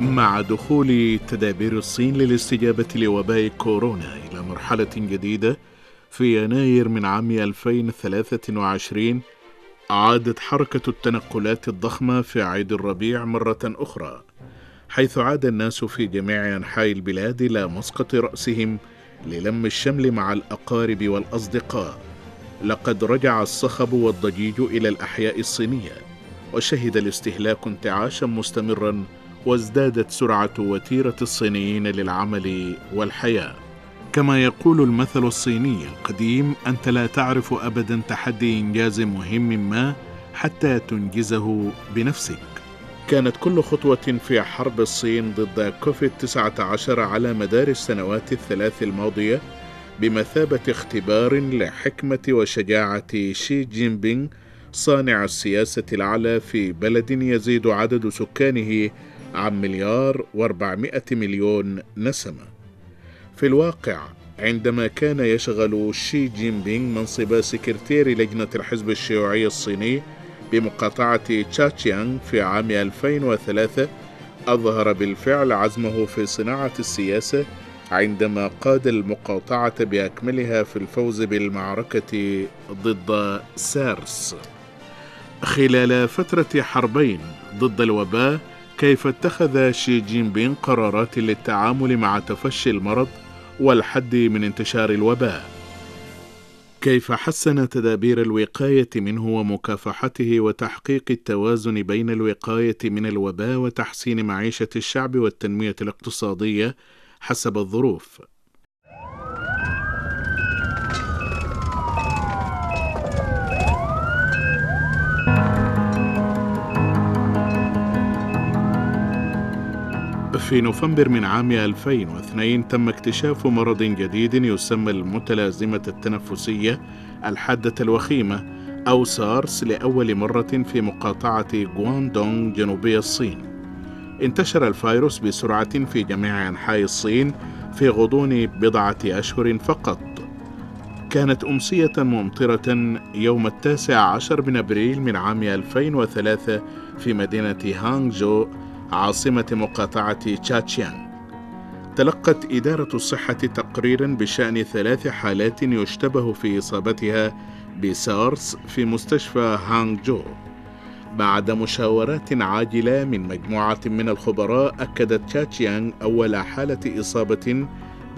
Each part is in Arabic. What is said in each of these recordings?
مع دخول تدابير الصين للاستجابة لوباء كورونا إلى مرحلة جديدة في يناير من عام 2023 عادت حركة التنقلات الضخمة في عيد الربيع مرة أخرى حيث عاد الناس في جميع أنحاء البلاد إلى مسقط رأسهم للم الشمل مع الأقارب والأصدقاء. لقد رجع الصخب والضجيج إلى الأحياء الصينية وشهد الاستهلاك انتعاشا مستمرا وازدادت سرعة وتيرة الصينيين للعمل والحياة. كما يقول المثل الصيني القديم أنت لا تعرف أبدا تحدي إنجاز مهم ما حتى تنجزه بنفسك. كانت كل خطوة في حرب الصين ضد كوفيد 19 على مدار السنوات الثلاث الماضية بمثابة اختبار لحكمة وشجاعة شي جين بينغ صانع السياسة الأعلى في بلد يزيد عدد سكانه عن مليار وأربعمائة مليون نسمة. في الواقع عندما كان يشغل شي جين بينغ منصب سكرتير لجنة الحزب الشيوعي الصيني بمقاطعة تشاتشيانغ في عام 2003 أظهر بالفعل عزمه في صناعة السياسة عندما قاد المقاطعة بأكملها في الفوز بالمعركة ضد سارس. خلال فترة حربين ضد الوباء كيف اتخذ شي جين بين قرارات للتعامل مع تفشي المرض والحد من انتشار الوباء؟ كيف حسن تدابير الوقاية منه ومكافحته وتحقيق التوازن بين الوقاية من الوباء وتحسين معيشة الشعب والتنمية الاقتصادية حسب الظروف؟ في نوفمبر من عام 2002 تم اكتشاف مرض جديد يسمى المتلازمة التنفسية الحادة الوخيمة أو سارس لأول مرة في مقاطعة غواندونغ جنوبي الصين. انتشر الفيروس بسرعة في جميع أنحاء الصين في غضون بضعة أشهر فقط. كانت أمسية ممطرة يوم التاسع عشر من أبريل من عام 2003 في مدينة هانغجو عاصمة مقاطعة تشاتشيان. تلقت إدارة الصحة تقريرا بشأن ثلاث حالات يشتبه في إصابتها بسارس في مستشفى هانغجو. بعد مشاورات عاجلة من مجموعة من الخبراء أكدت تشاتشيانغ أول حالة إصابة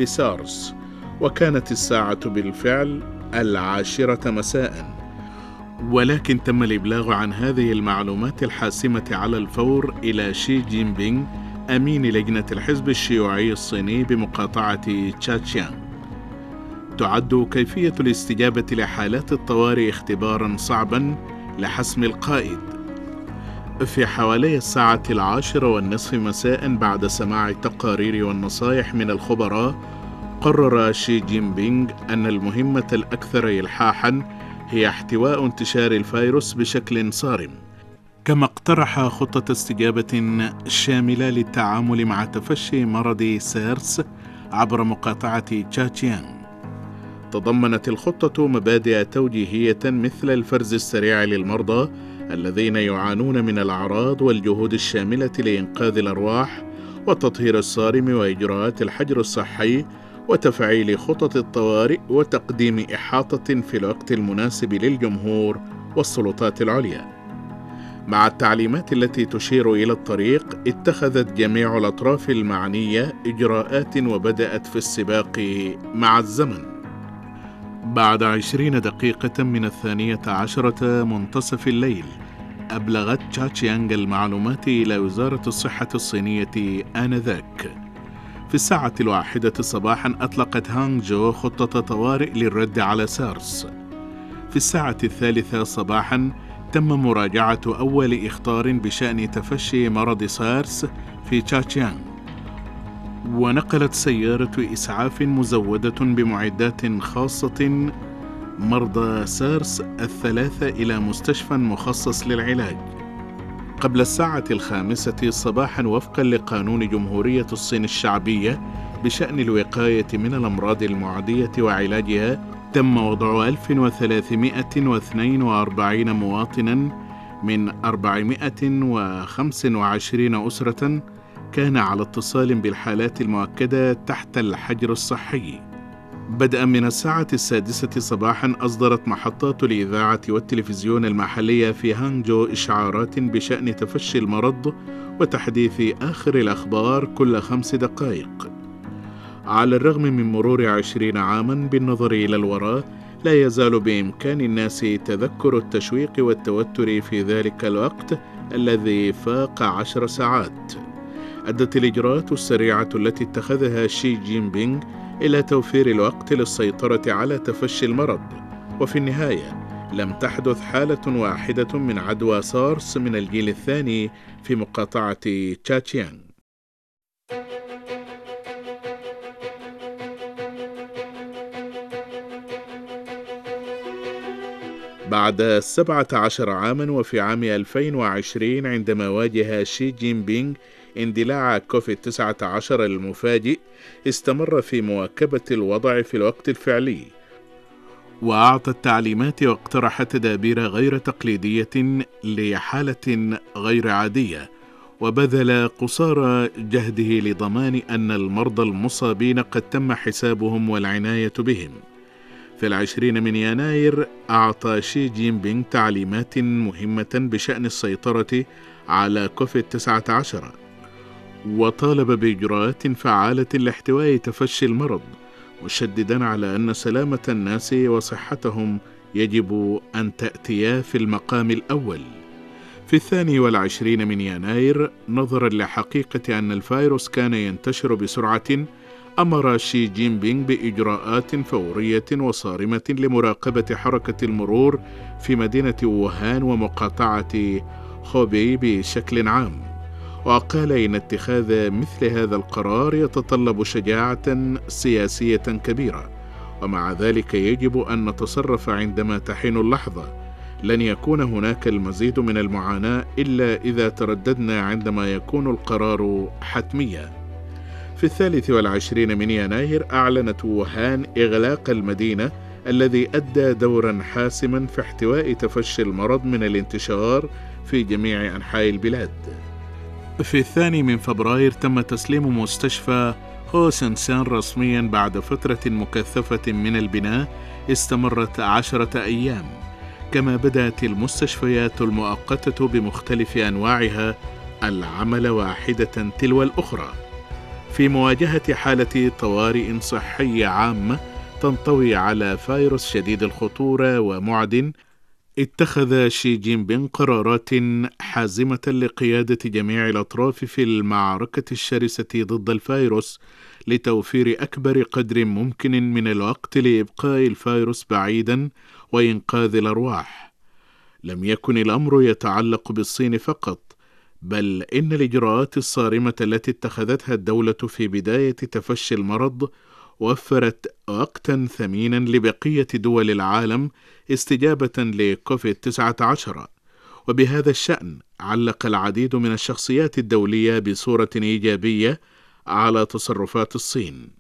بسارس وكانت الساعة بالفعل العاشرة مساءً. ولكن تم الإبلاغ عن هذه المعلومات الحاسمة على الفور إلى شي جين بينغ أمين لجنة الحزب الشيوعي الصيني بمقاطعة تشاتشيان. تعد كيفية الاستجابة لحالات الطوارئ اختبارا صعبا لحسم القائد. في حوالي الساعة العاشرة والنصف مساء بعد سماع التقارير والنصائح من الخبراء قرر شي جين بينغ أن المهمة الأكثر إلحاحا هي احتواء انتشار الفيروس بشكل صارم كما اقترح خطة استجابة شاملة للتعامل مع تفشي مرض سيرس عبر مقاطعة تشاتشيان. تضمنت الخطة مبادئ توجيهية مثل الفرز السريع للمرضى الذين يعانون من الأعراض والجهود الشاملة لإنقاذ الأرواح والتطهير الصارم وإجراءات الحجر الصحي وتفعيل خطط الطوارئ وتقديم إحاطة في الوقت المناسب للجمهور والسلطات العليا. مع التعليمات التي تشير إلى الطريق اتخذت جميع الأطراف المعنية إجراءات وبدأت في السباق مع الزمن. بعد عشرين دقيقة من الثانية عشرة منتصف الليل أبلغت تشاتشيانغ المعلومات إلى وزارة الصحة الصينية آنذاك. في الساعة الواحدة صباحا أطلقت هانجو خطة طوارئ للرد على سارس. في الساعة الثالثة صباحا تم مراجعة أول إخطار بشأن تفشي مرض سارس في تشاتشيان. ونقلت سيارة إسعاف مزودة بمعدات خاصة مرضى سارس الثلاثة إلى مستشفى مخصص للعلاج. قبل الساعة الخامسة صباحا وفقا لقانون جمهورية الصين الشعبية بشأن الوقاية من الأمراض المعدية وعلاجها تم وضع 1342 مواطنا من 425 أسرة كان على اتصال بالحالات المؤكدة تحت الحجر الصحي. بدءا من الساعة السادسة صباحا أصدرت محطات الإذاعة والتلفزيون المحلية في هانجو إشعارات بشأن تفشي المرض وتحديث آخر الأخبار كل خمس دقائق. على الرغم من مرور عشرين عاما بالنظر إلى الوراء لا يزال بإمكان الناس تذكر التشويق والتوتر في ذلك الوقت الذي فاق عشر ساعات. أدت الإجراءات السريعة التي اتخذها شي جين بينغ إلى توفير الوقت للسيطرة على تفشي المرض. وفي النهاية لم تحدث حالة واحدة من عدوى سارس من الجيل الثاني في مقاطعة تشاتشيانغ بعد 17 عاما وفي عام 2020 عندما واجه شي جين بينغ اندلاع كوفيد 19 المفاجئ استمر في مواكبة الوضع في الوقت الفعلي. وأعطى التعليمات واقترح تدابير غير تقليدية لحالة غير عادية وبذل قصارى جهده لضمان أن المرضى المصابين قد تم حسابهم والعناية بهم. في العشرين من يناير أعطى شي جين بينغ تعليمات مهمة بشأن السيطرة على كوفيد 19 وطالب بإجراءات فعالة لاحتواء تفشي المرض مشددا على أن سلامة الناس وصحتهم يجب أن تأتيا في المقام الأول. في الثاني والعشرين من يناير نظرا لحقيقة أن الفيروس كان ينتشر بسرعة أمر شي جين بينغ بإجراءات فورية وصارمة لمراقبة حركة المرور في مدينة ووهان ومقاطعة خوبي بشكل عام. وقال إن اتخاذ مثل هذا القرار يتطلب شجاعة سياسية كبيرة ومع ذلك يجب أن نتصرف عندما تحين اللحظة. لن يكون هناك المزيد من المعاناة إلا إذا ترددنا عندما يكون القرار حتميا. في الثالث والعشرين من يناير أعلنت ووهان إغلاق المدينة الذي أدى دورا حاسما في احتواء تفشي المرض من الانتشار في جميع أنحاء البلاد. في الثاني من فبراير تم تسليم مستشفى هوسنسان رسميا بعد فترة مكثفة من البناء استمرت عشرة أيام كما بدأت المستشفيات المؤقتة بمختلف أنواعها العمل واحدة تلو الأخرى. في مواجهة حالة طوارئ صحية عامة تنطوي على فيروس شديد الخطورة ومعدن اتخذ شي جين بين قرارات حازمة لقيادة جميع الأطراف في المعركة الشرسة ضد الفيروس لتوفير أكبر قدر ممكن من الوقت لإبقاء الفيروس بعيدا وإنقاذ الأرواح. لم يكن الأمر يتعلق بالصين فقط، بل إن الإجراءات الصارمة التي اتخذتها الدولة في بداية تفشي المرض وفرت وقتا ثمينا لبقية دول العالم استجابة لكوفيد 19 وبهذا الشأن علق العديد من الشخصيات الدولية بصورة إيجابية على تصرفات الصين.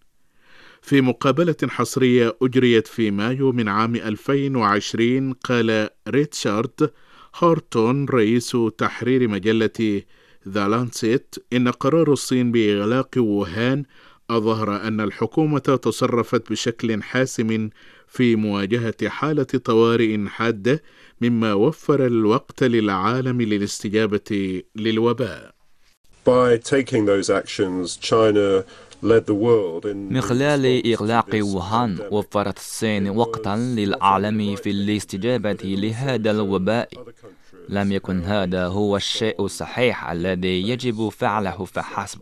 في مقابلة حصرية أجريت في مايو من عام 2020 قال ريتشارد هورتون رئيس تحرير مجلة The Lancet إن قرار الصين بإغلاق ووهان أظهر أن الحكومة تصرفت بشكل حاسم في مواجهة حالة طوارئ حادة مما وفر الوقت للعالم للاستجابة للوباء. By taking those actions, China من خلال إغلاق ووهان وفرت الصين وقتا للعالم في الاستجابة لهذا الوباء. لم يكن هذا هو الشيء الصحيح الذي يجب فعله فحسب.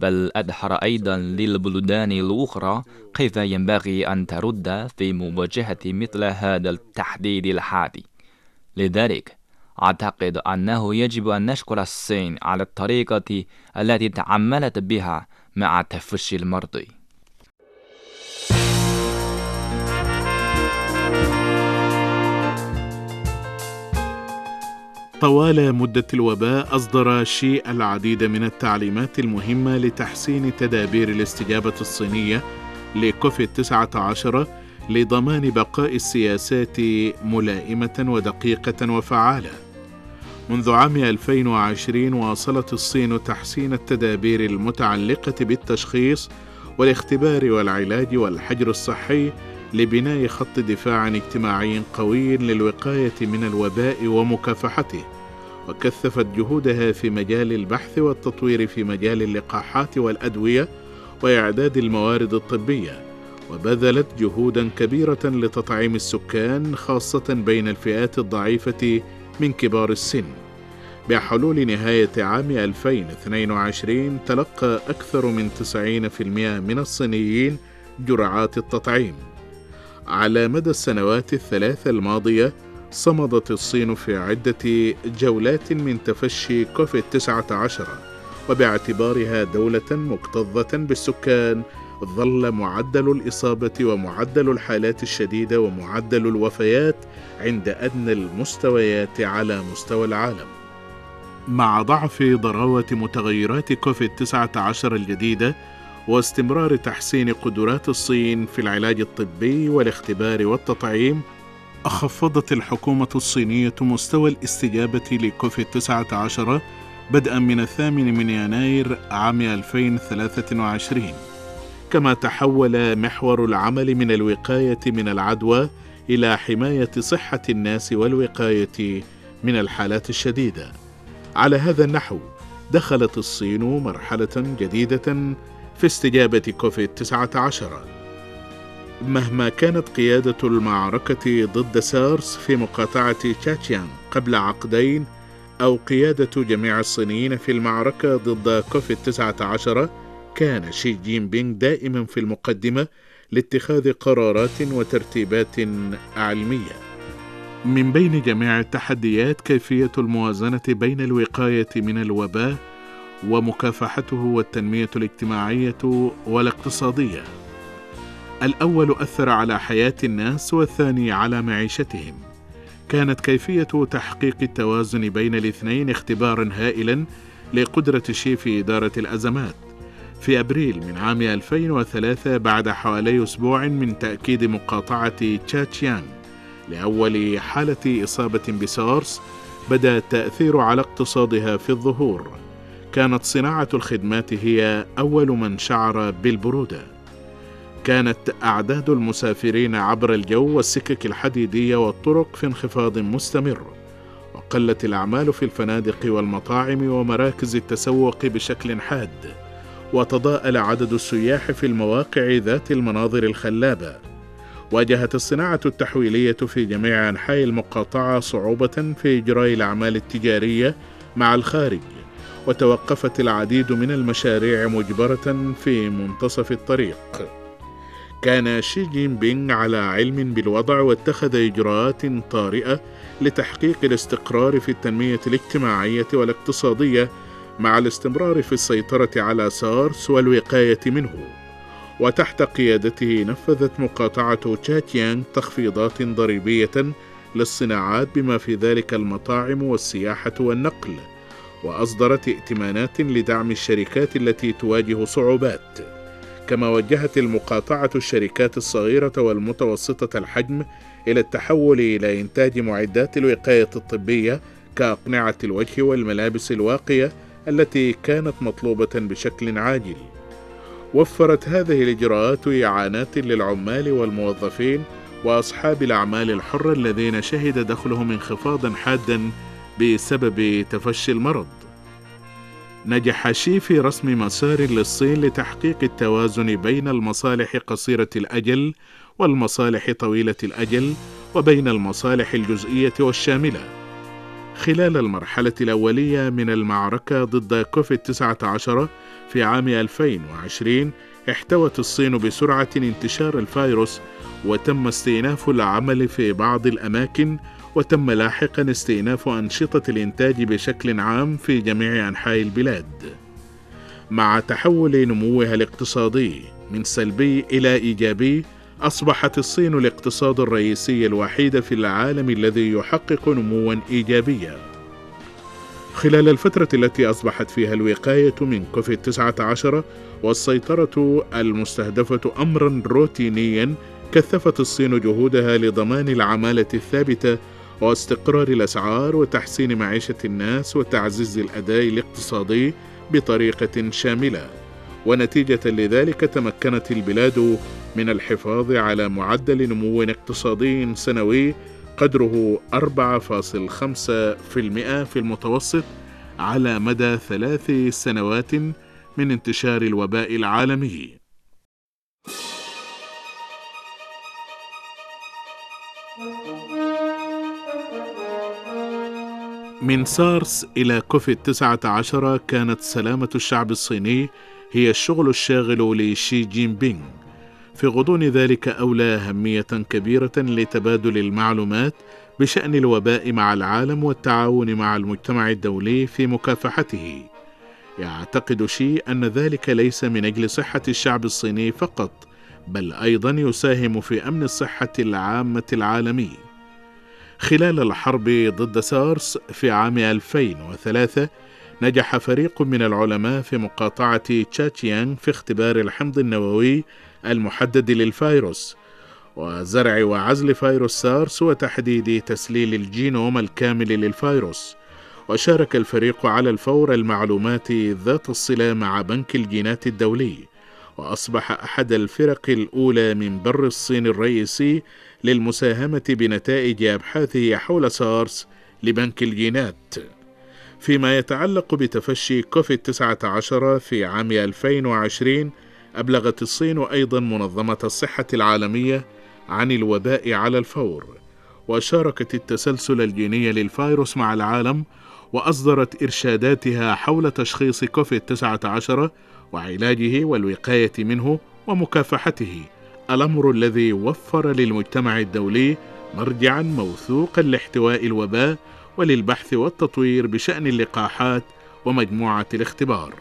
بل أظهر أيضا للبلدان الأخرى كيف ينبغي أن ترد في مواجهة مثل هذا التحديد الحادي. لذلك أعتقد أنه يجب أن نشكر الصين على الطريقة التي تعاملت بها مع تفشي المرض طوال مدة الوباء أصدر شي العديد من التعليمات المهمة لتحسين تدابير الاستجابة الصينية لكوفيد 19 لضمان بقاء السياسات ملائمة ودقيقة وفعالة. منذ عام 2020 واصلت الصين تحسين التدابير المتعلقة بالتشخيص والاختبار والعلاج والحجر الصحي لبناء خط دفاع اجتماعي قوي للوقاية من الوباء ومكافحته وكثفت جهودها في مجال البحث والتطوير في مجال اللقاحات والأدوية وإعداد الموارد الطبية وبذلت جهودا كبيرة لتطعيم السكان خاصة بين الفئات الضعيفة من كبار السن. بحلول نهاية عام 2022 تلقى أكثر من 90% من الصينيين جرعات التطعيم. على مدى السنوات الثلاث الماضية صمدت الصين في عدة جولات من تفشي كوفيد 19 وباعتبارها دولة مكتظة بالسكان ظل معدل الإصابة ومعدل الحالات الشديدة ومعدل الوفيات عند أدنى المستويات على مستوى العالم. مع ضعف ضراوة متغيرات كوفيد 19 الجديدة واستمرار تحسين قدرات الصين في العلاج الطبي والاختبار والتطعيم خفضت الحكومة الصينية مستوى الاستجابة لكوفيد 19 بدءا من الثامن من يناير عام 2023 كما تحول محور العمل من الوقاية من العدوى إلى حماية صحة الناس والوقاية من الحالات الشديدة. على هذا النحو دخلت الصين مرحلة جديدة في استجابة كوفيد 19 مهما كانت قيادة المعركة ضد سارس في مقاطعة تشاتشيان قبل عقدين أو قيادة جميع الصينيين في المعركة ضد كوفيد 19 كان شي جين بينغ دائما في المقدمة لاتخاذ قرارات وترتيبات علمية. من بين جميع التحديات كيفية الموازنة بين الوقاية من الوباء ومكافحته والتنمية الاجتماعية والاقتصادية. الأول أثر على حياة الناس والثاني على معيشتهم. كانت كيفية تحقيق التوازن بين الاثنين اختبارا هائلا لقدرة شي في إدارة الأزمات. في أبريل من عام 2003 بعد حوالي أسبوع من تأكيد مقاطعة تشاتشيان لأول حالة إصابة بسارس بدأ التأثير على اقتصادها في الظهور كانت صناعة الخدمات هي أول من شعر بالبرودة. كانت أعداد المسافرين عبر الجو والسكك الحديدية والطرق في انخفاض مستمر وقلت الأعمال في الفنادق والمطاعم ومراكز التسوق بشكل حاد وتضاءل عدد السياح في المواقع ذات المناظر الخلابة. واجهت الصناعة التحويلية في جميع أنحاء المقاطعة صعوبة في إجراء الأعمال التجارية مع الخارج. وتوقفت العديد من المشاريع مجبرة في منتصف الطريق. كان شي جين بينغ على علم بالوضع واتخذ إجراءات طارئة لتحقيق الاستقرار في التنمية الاجتماعية والاقتصادية مع الاستمرار في السيطرة على سارس والوقاية منه. وتحت قيادته نفذت مقاطعة تشاتيانغ تخفيضات ضريبية للصناعات بما في ذلك المطاعم والسياحة والنقل. وأصدرت ائتمانات لدعم الشركات التي تواجه صعوبات كما وجهت المقاطعة الشركات الصغيرة والمتوسطة الحجم إلى التحول إلى إنتاج معدات الوقاية الطبية كأقنعة الوجه والملابس الواقية التي كانت مطلوبة بشكل عاجل. وفرت هذه الإجراءات إعانات للعمال والموظفين وأصحاب الأعمال الحرة الذين شهد دخلهم انخفاضا حادا بسبب تفشي المرض. نجح شي في رسم مسار للصين لتحقيق التوازن بين المصالح قصيرة الأجل والمصالح طويلة الأجل وبين المصالح الجزئية والشاملة. خلال المرحلة الأولية من المعركة ضد كوفيد 19 في عام 2020 احتوت الصين بسرعة انتشار الفيروس وتم استئناف العمل في بعض الأماكن وتم لاحقا استئناف أنشطة الإنتاج بشكل عام في جميع أنحاء البلاد. مع تحول نموها الاقتصادي من سلبي إلى إيجابي أصبحت الصين الاقتصاد الرئيسي الوحيد في العالم الذي يحقق نموا إيجابيا. خلال الفترة التي أصبحت فيها الوقاية من كوفيد 19 والسيطرة المستهدفة أمرا روتينيا كثفت الصين جهودها لضمان العمالة الثابتة واستقرار الأسعار وتحسين معيشة الناس وتعزيز الأداء الاقتصادي بطريقة شاملة. ونتيجة لذلك تمكنت البلاد من الحفاظ على معدل نمو اقتصادي سنوي قدره 4.5% في المتوسط على مدى ثلاث سنوات من انتشار الوباء العالمي. من سارس إلى كوفيد 19 كانت سلامة الشعب الصيني هي الشغل الشاغل لشي جين بينغ في غضون ذلك أولى أهمية كبيرة لتبادل المعلومات بشأن الوباء مع العالم والتعاون مع المجتمع الدولي في مكافحته. يعتقد شي أن ذلك ليس من أجل صحة الشعب الصيني فقط بل أيضا يساهم في أمن الصحة العامة العالمي. خلال الحرب ضد سارس في عام 2003 نجح فريق من العلماء في مقاطعة تشاتشيانغ في اختبار الحمض النووي المحدد للفيروس وزرع وعزل فيروس سارس وتحديد تسليل الجينوم الكامل للفيروس. وشارك الفريق على الفور المعلومات ذات الصلة مع بنك الجينات الدولي وأصبح أحد الفرق الأولى من بر الصين الرئيسي للمساهمة بنتائج أبحاثه حول سارس لبنك الجينات. فيما يتعلق بتفشي كوفيد 19 في عام 2020 أبلغت الصين أيضا منظمة الصحة العالمية عن الوباء على الفور وشاركت التسلسل الجيني للفيروس مع العالم وأصدرت إرشاداتها حول تشخيص كوفيد 19 وعلاجه والوقاية منه ومكافحته. الأمر الذي وفر للمجتمع الدولي مرجعا موثوقا لاحتواء الوباء وللبحث والتطوير بشأن اللقاحات ومجموعة الاختبار.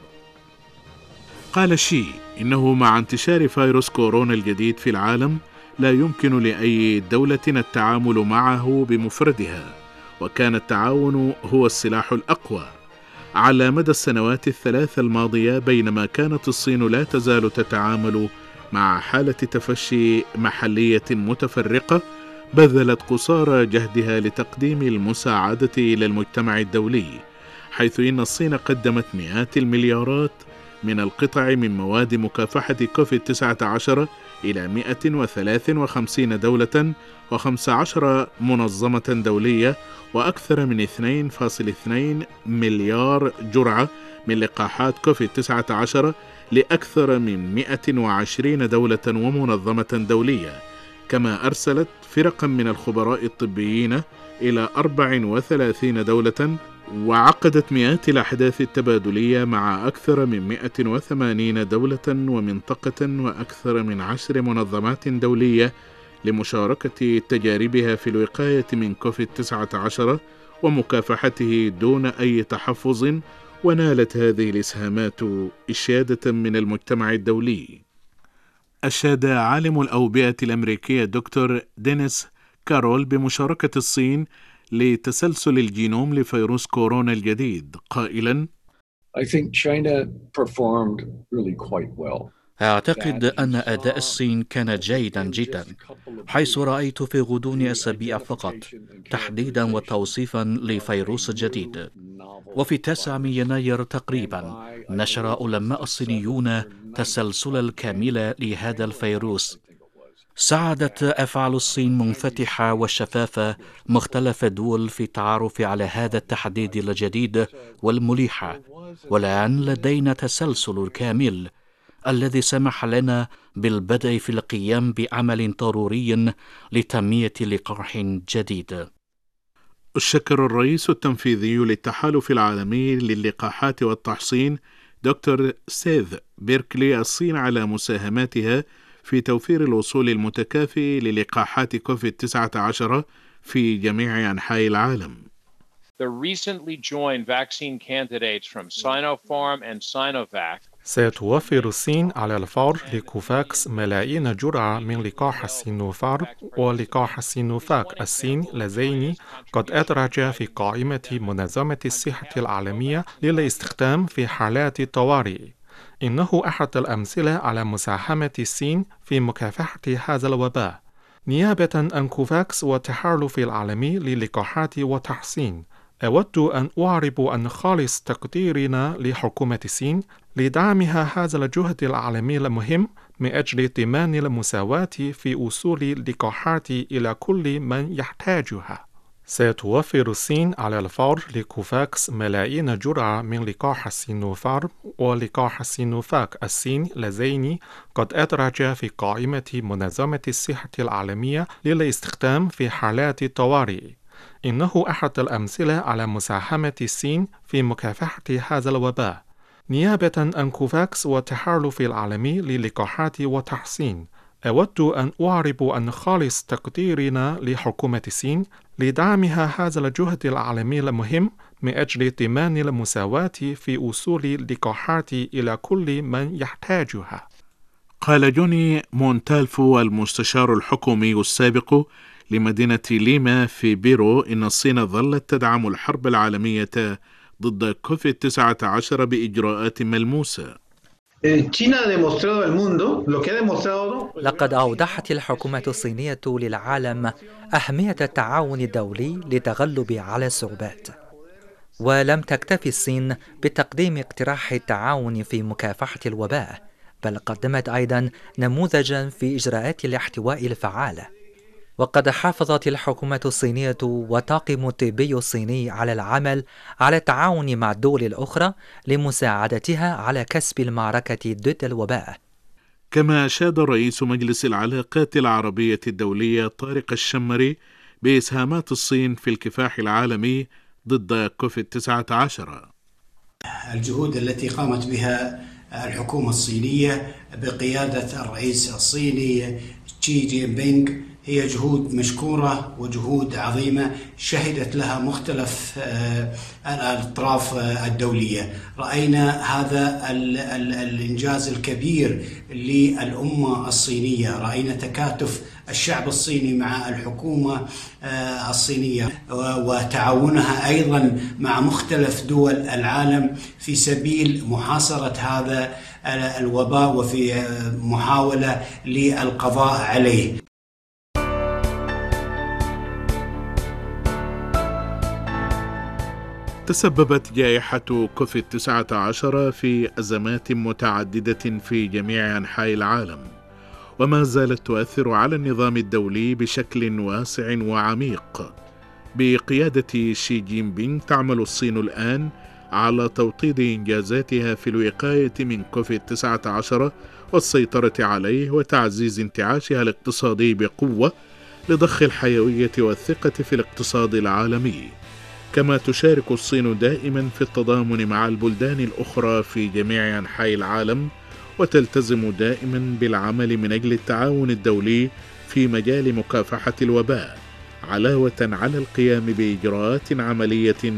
قال شي إنه مع انتشار فيروس كورونا الجديد في العالم لا يمكن لأي دولة التعامل معه بمفردها، وكان التعاون هو السلاح الأقوى. على مدى السنوات الثلاث الماضية بينما كانت الصين لا تزال تتعامل مع حالة تفشي محلية متفرقة بذلت قصارى جهدها لتقديم المساعدة إلى المجتمع الدولي حيث إن الصين قدمت مئات المليارات من القطع من مواد مكافحة كوفيد 19 إلى 153 دولة و15 منظمة دولية وأكثر من 2.2 مليار جرعة من لقاحات كوفيد 19 لأكثر من 120 دولة ومنظمة دولية كما أرسلت فرقا من الخبراء الطبيين إلى 34 دولة وعقدت مئات الأحداث التبادلية مع أكثر من 180 دولة ومنطقة وأكثر من عشر منظمات دولية لمشاركة تجاربها في الوقاية من كوفيد 19 ومكافحته دون أي تحفظ ونالت هذه الإسهامات إشادة من المجتمع الدولي. أشاد عالم الأوبئة الأمريكي دكتور دينيس كارول بمشاركة الصين لتسلسل الجينوم لفيروس كورونا الجديد قائلا I think China performed really quite well. أعتقد أن أداء الصين كان جيدا جدا حيث رأيت في غضون أسابيع فقط تحديدا وتوصيفا لفيروس جديد. وفي 9 من يناير تقريبا نشر علماء الصينيون تسلسل الكامل لهذا الفيروس. ساعدت أفعال الصين منفتحة وشفافة مختلف الدول في التعرف على هذا التحديد الجديد والمليحة. والآن لدينا تسلسل كامل. الذي سمح لنا بالبدء في القيام بعمل ضروري لتنمية لقاح جديد شكر الرئيس التنفيذي للتحالف العالمي للقاحات والتحصين دكتور سيث بيركلي الصين على مساهماتها في توفير الوصول المتكافئ للقاحات كوفيد 19 في جميع أنحاء العالم. The recently joined vaccine candidates from Sinopharm and Sinovac ستوفر الصين على الفور لكوفاكس ملايين جرعة من لقاح السينوفارم ولقاح السينوفاك الصيني اللذين قد أدرج في قائمة منظمة الصحة العالمية للاستخدام في حالات الطوارئ. إنه أحد الأمثلة على مساهمة الصين في مكافحة هذا الوباء. نيابة عن كوفاكس والتحالف العالمي للقاحات والتحصين أود أن أعرب عن خالص تقديرنا لحكومة الصين لدعمها هذا الجهد العالمي المهم من أجل ضمان المساواة في وصول اللقاحات إلى كل من يحتاجها. ستوفر الصين على الفور لكوفاكس ملايين جرعة من لقاح السينوفارم ولقاح السينوفاك الصيني اللذين قد أدرج في قائمة منظمة الصحة العالمية للاستخدام في حالات الطوارئ. إنه أحد الأمثلة على مساهمة الصين في مكافحة هذا الوباء. نيابة عن كوفاكس والتحالف العالمي للقاحات والتحصين أود أن أعرب عن خالص تقديرنا لحكومة الصين لدعمها هذا الجهد العالمي المهم من أجل ضمان المساواة في وصول اللقاحات إلى كل من يحتاجها. قال جوني مونتالفو المستشار الحكومي السابق لمدينة ليما في بيرو إن الصين ظلت تدعم الحرب العالمية ضد كوفيد 19 بإجراءات ملموسة. لقد أوضحت الحكومة الصينية للعالم أهمية التعاون الدولي للتغلب على الصعوبات. ولم تكتفي الصين بتقديم اقتراح التعاون في مكافحة الوباء بل قدمت أيضا نموذجا في إجراءات الاحتواء الفعالة وقد حافظت الحكومة الصينية والطاقم الطبي الصيني على العمل على التعاون مع الدول الأخرى لمساعدتها على كسب المعركة ضد الوباء. كما أشاد رئيس مجلس العلاقات العربية الدولية طارق الشمري بإسهامات الصين في الكفاح العالمي ضد كوفيد 19 الجهود التي قامت بها الحكومة الصينية بقيادة الرئيس الصيني تشي جين بينغ هي جهود مشكورة وجهود عظيمة شهدت لها مختلف الأطراف الدولية. رأينا هذا الإنجاز الكبير للأمة الصينية. رأينا تكاتف الشعب الصيني مع الحكومة الصينية وتعاونها أيضا مع مختلف دول العالم في سبيل محاصرة هذا الوباء وفي محاولة للقضاء عليه. تسببت جائحة كوفيد 19 في أزمات متعددة في جميع أنحاء العالم وما زالت تؤثر على النظام الدولي بشكل واسع وعميق. بقيادة شي جين بينغ تعمل الصين الآن على توطيد إنجازاتها في الوقاية من كوفيد 19 والسيطرة عليه وتعزيز انتعاشها الاقتصادي بقوة لضخ الحيوية والثقة في الاقتصاد العالمي. كما تشارك الصين دائما في التضامن مع البلدان الأخرى في جميع أنحاء العالم وتلتزم دائما بالعمل من أجل التعاون الدولي في مجال مكافحة الوباء علاوة على القيام بإجراءات عملية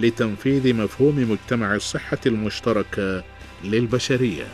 لتنفيذ مفهوم مجتمع الصحة المشترك للبشرية.